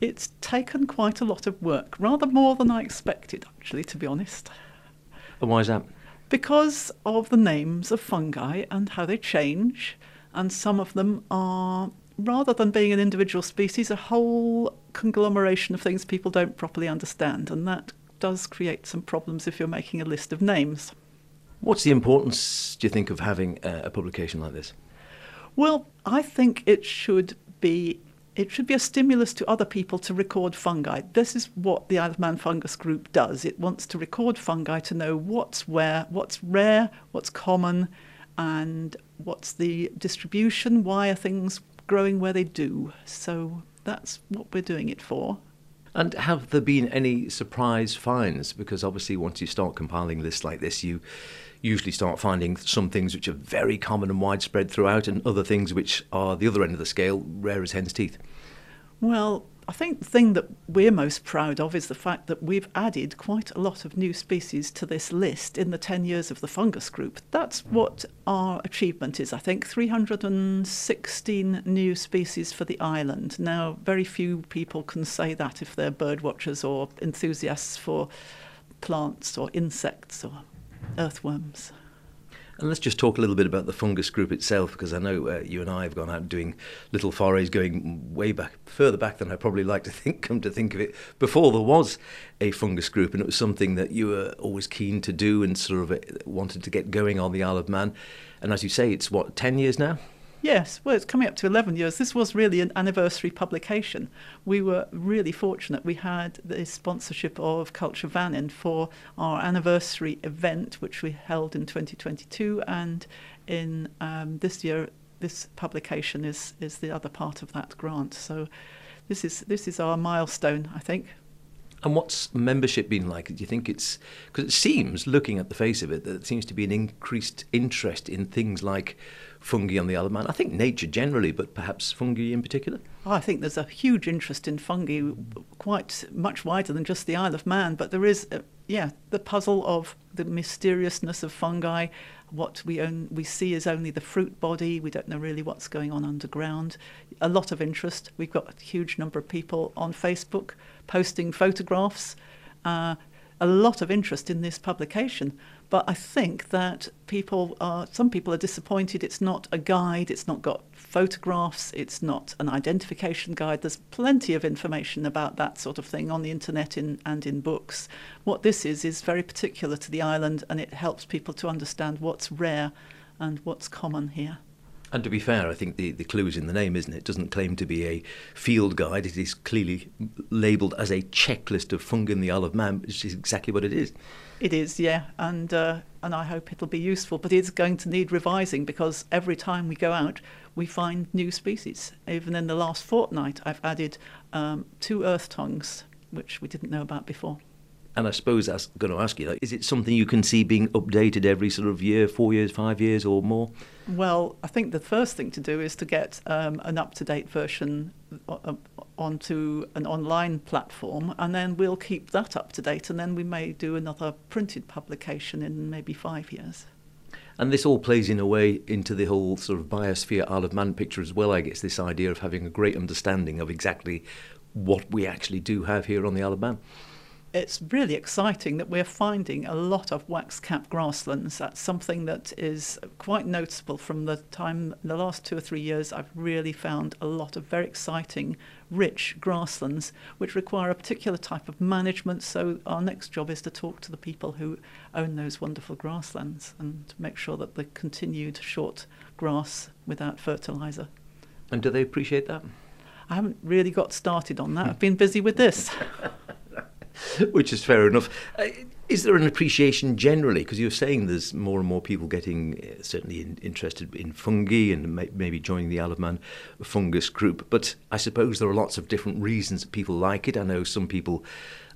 It's taken quite a lot of work, rather more than I expected, actually, to be honest. And why is that? Because of the names of fungi and how they change, and some of them are, rather than being an individual species, a whole conglomeration of things people don't properly understand, and that does create some problems if you're making a list of names. What's the importance, do you think, of having a, a publication like this? Well, I think it should be it should be a stimulus to other people to record fungi. This is what the Isle of Man Fungus Group does. It wants to record fungi to know what's where, what's rare, what's common, and what's the distribution, why are things growing where they do. So that's what we're doing it for. And have there been any surprise finds? Because obviously, once you start compiling lists like this, you usually start finding some things which are very common and widespread throughout, and other things which are the other end of the scale, rare as hen's teeth. Well, I think the thing that we're most proud of is the fact that we've added quite a lot of new species to this list in the 10 years of the fungus group. That's mm. what our achievement is, I think 316 new species for the island. Now, very few people can say that if they're bird watchers or enthusiasts for plants or insects or earthworms. And let's just talk a little bit about the fungus group itself, because I know uh, you and I have gone out doing little forays going way back, further back than I probably like to think, come to think of it, before there was a fungus group, and it was something that you were always keen to do and sort of uh, wanted to get going on the Isle of Man. And as you say, it's what, 10 years now? Yes, well, it's coming up to 11 years. This was really an anniversary publication. We were really fortunate. We had the sponsorship of Culture Vannin for our anniversary event, which we held in 2022. And in um, this year, this publication is, is the other part of that grant. So this is, this is our milestone, I think. And what's membership been like? Do you think it's because it seems, looking at the face of it, that it seems to be an increased interest in things like fungi on the of Man? I think nature generally, but perhaps fungi in particular? Oh, I think there's a huge interest in fungi, quite much wider than just the Isle of Man. But there is, uh, yeah, the puzzle of the mysteriousness of fungi. What we own, we see is only the fruit body. We don't know really what's going on underground. A lot of interest. We've got a huge number of people on Facebook posting photographs. Uh, a lot of interest in this publication. But I think that people are, some people are disappointed it's not a guide, it's not got photographs, it's not an identification guide. There's plenty of information about that sort of thing on the internet in, and in books. What this is, is very particular to the island and it helps people to understand what's rare and what's common here. And to be fair, I think the, the clue is in the name, isn't it? It doesn't claim to be a field guide. It is clearly labelled as a checklist of fungi in the Isle of Man, which is exactly what it is. It is, yeah, and uh, and I hope it'll be useful. But it's going to need revising because every time we go out, we find new species. Even in the last fortnight, I've added um, two earth tongues, which we didn't know about before. And I suppose was going to ask you, is it something you can see being updated every sort of year, four years, five years, or more? Well, I think the first thing to do is to get um, an up to date version onto an online platform, and then we'll keep that up to date, and then we may do another printed publication in maybe five years. And this all plays in a way into the whole sort of biosphere Isle of Man picture as well, I guess, this idea of having a great understanding of exactly what we actually do have here on the Isle of Man it's really exciting that we're finding a lot of wax cap grasslands. That's something that is quite noticeable from the time, the last two or three years, I've really found a lot of very exciting, rich grasslands which require a particular type of management. So, our next job is to talk to the people who own those wonderful grasslands and make sure that the continued short grass without fertiliser. And do they appreciate that? I haven't really got started on that. I've been busy with this. which is fair enough. Uh, is there an appreciation generally? Because you're saying there's more and more people getting uh, certainly in, interested in fungi and may, maybe joining the Isle of Man fungus group. But I suppose there are lots of different reasons that people like it. I know some people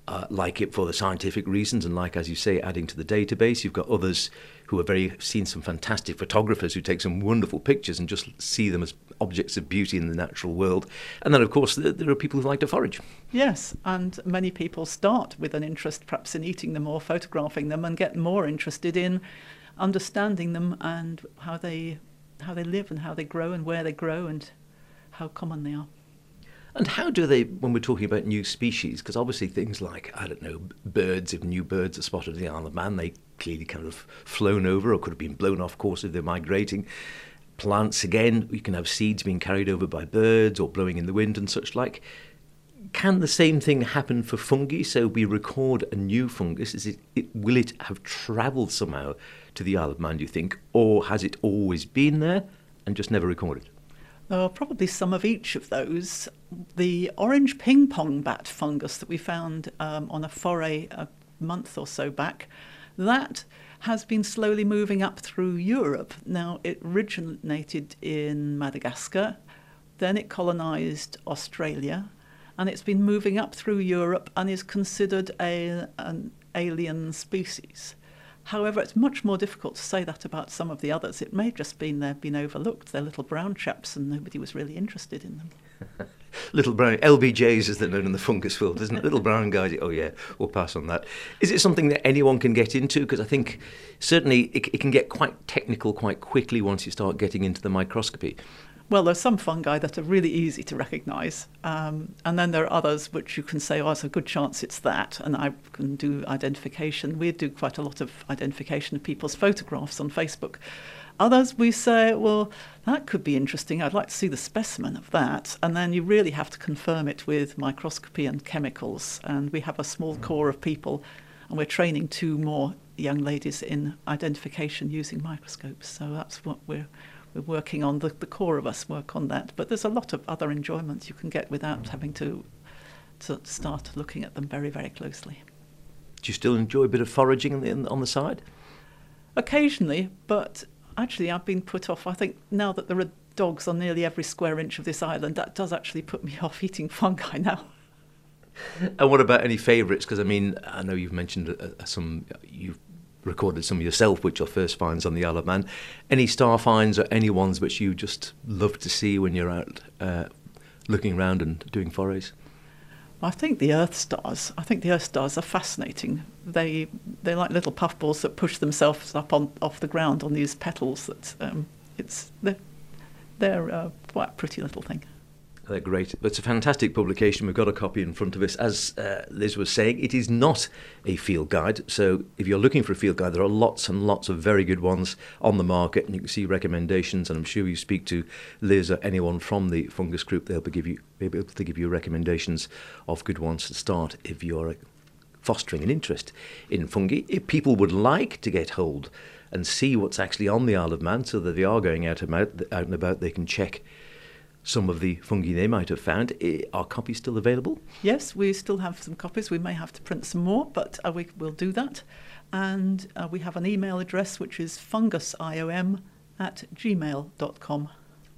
uh, like it for the scientific reasons and like, as you say, adding to the database. You've got others who are very seen some fantastic photographers who take some wonderful pictures and just see them as objects of beauty in the natural world. And then, of course, there are people who like to forage. Yes, and many people start with an interest perhaps in eating them or photographing them and get more interested in understanding them and how they how they live and how they grow and where they grow and how common they are. And how do they, when we're talking about new species, because obviously things like, I don't know, birds, if new birds are spotted in the Isle of Man, they clearly kind of flown over or could have been blown off course if they're migrating. Plants, again, you can have seeds being carried over by birds or blowing in the wind and such like. Can the same thing happen for fungi? So we record a new fungus. Is it, it will it have travelled somehow to the Isle of Man, do you think? Or has it always been there and just never recorded? Uh, probably some of each of those. The orange ping pong bat fungus that we found um, on a foray a month or so back, that has been slowly moving up through Europe. Now, it originated in Madagascar, then it colonized Australia, and it's been moving up through Europe and is considered a, an alien species. However, it's much more difficult to say that about some of the others. It may have just been they've been overlooked. They're little brown chaps and nobody was really interested in them. little brown LBJs, as they're known in the fungus world, isn't it? Little brown guys. Oh yeah, we'll pass on that. Is it something that anyone can get into? Because I think certainly it, it, can get quite technical quite quickly once you start getting into the microscopy. Well, there's some fungi that are really easy to recognise, um, and then there are others which you can say, "Oh, there's a good chance it's that," and I can do identification. We do quite a lot of identification of people's photographs on Facebook. Others we say, well, that could be interesting. I'd like to see the specimen of that. And then you really have to confirm it with microscopy and chemicals. And we have a small core of people, and we're training two more young ladies in identification using microscopes. So that's what we're we're working on. The, the core of us work on that. But there's a lot of other enjoyments you can get without having to, to start looking at them very, very closely. Do you still enjoy a bit of foraging on the, on the side? Occasionally, but actually I've been put off. I think now that there are dogs on nearly every square inch of this island, that does actually put me off eating fungi now. And what about any favourites? Because I mean, I know you've mentioned uh, uh, some. You've recorded some yourself, which are first finds on the Isle of Man. Any star finds or any ones which you just love to see when you're out uh, looking around and doing forays? I think the Earth stars. I think the Earth stars are fascinating. They they're like little puffballs that push themselves up on off the ground on these petals. That um, it's they're, they're uh, quite a pretty little thing. They're great. It's a fantastic publication. We've got a copy in front of us. As uh, Liz was saying, it is not a field guide. So if you're looking for a field guide, there are lots and lots of very good ones on the market, and you can see recommendations. And I'm sure you speak to Liz or anyone from the fungus group, they'll be, give you, be able to give you recommendations of good ones to start if you're fostering an interest in fungi. If people would like to get hold and see what's actually on the Isle of Man, so that they are going out, about, out and about, they can check some of the fungi they might have found. Are copies still available? Yes, we still have some copies. We may have to print some more, but uh, we will do that. And uh, we have an email address which is fungusiom at gmail.com.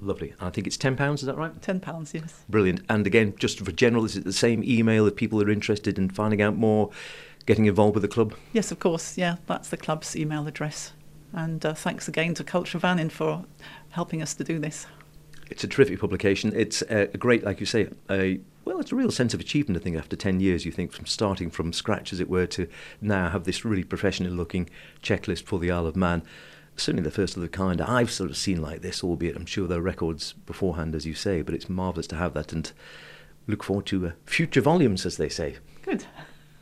Lovely. I think it's £10, is that right? £10, yes. Brilliant. And again, just for general, is it the same email if people are interested in finding out more, getting involved with the club? Yes, of course. Yeah, that's the club's email address. And uh, thanks again to Culture Vannin for helping us to do this it's a terrific publication. It's a, great, like you say, a well, it's a real sense of achievement. I think after ten years, you think from starting from scratch, as it were, to now have this really professionally looking checklist for the Isle of Man. Certainly the first of the kind I've sort of seen like this, albeit I'm sure there are records beforehand, as you say. But it's marvellous to have that, and look forward to uh, future volumes, as they say. Good.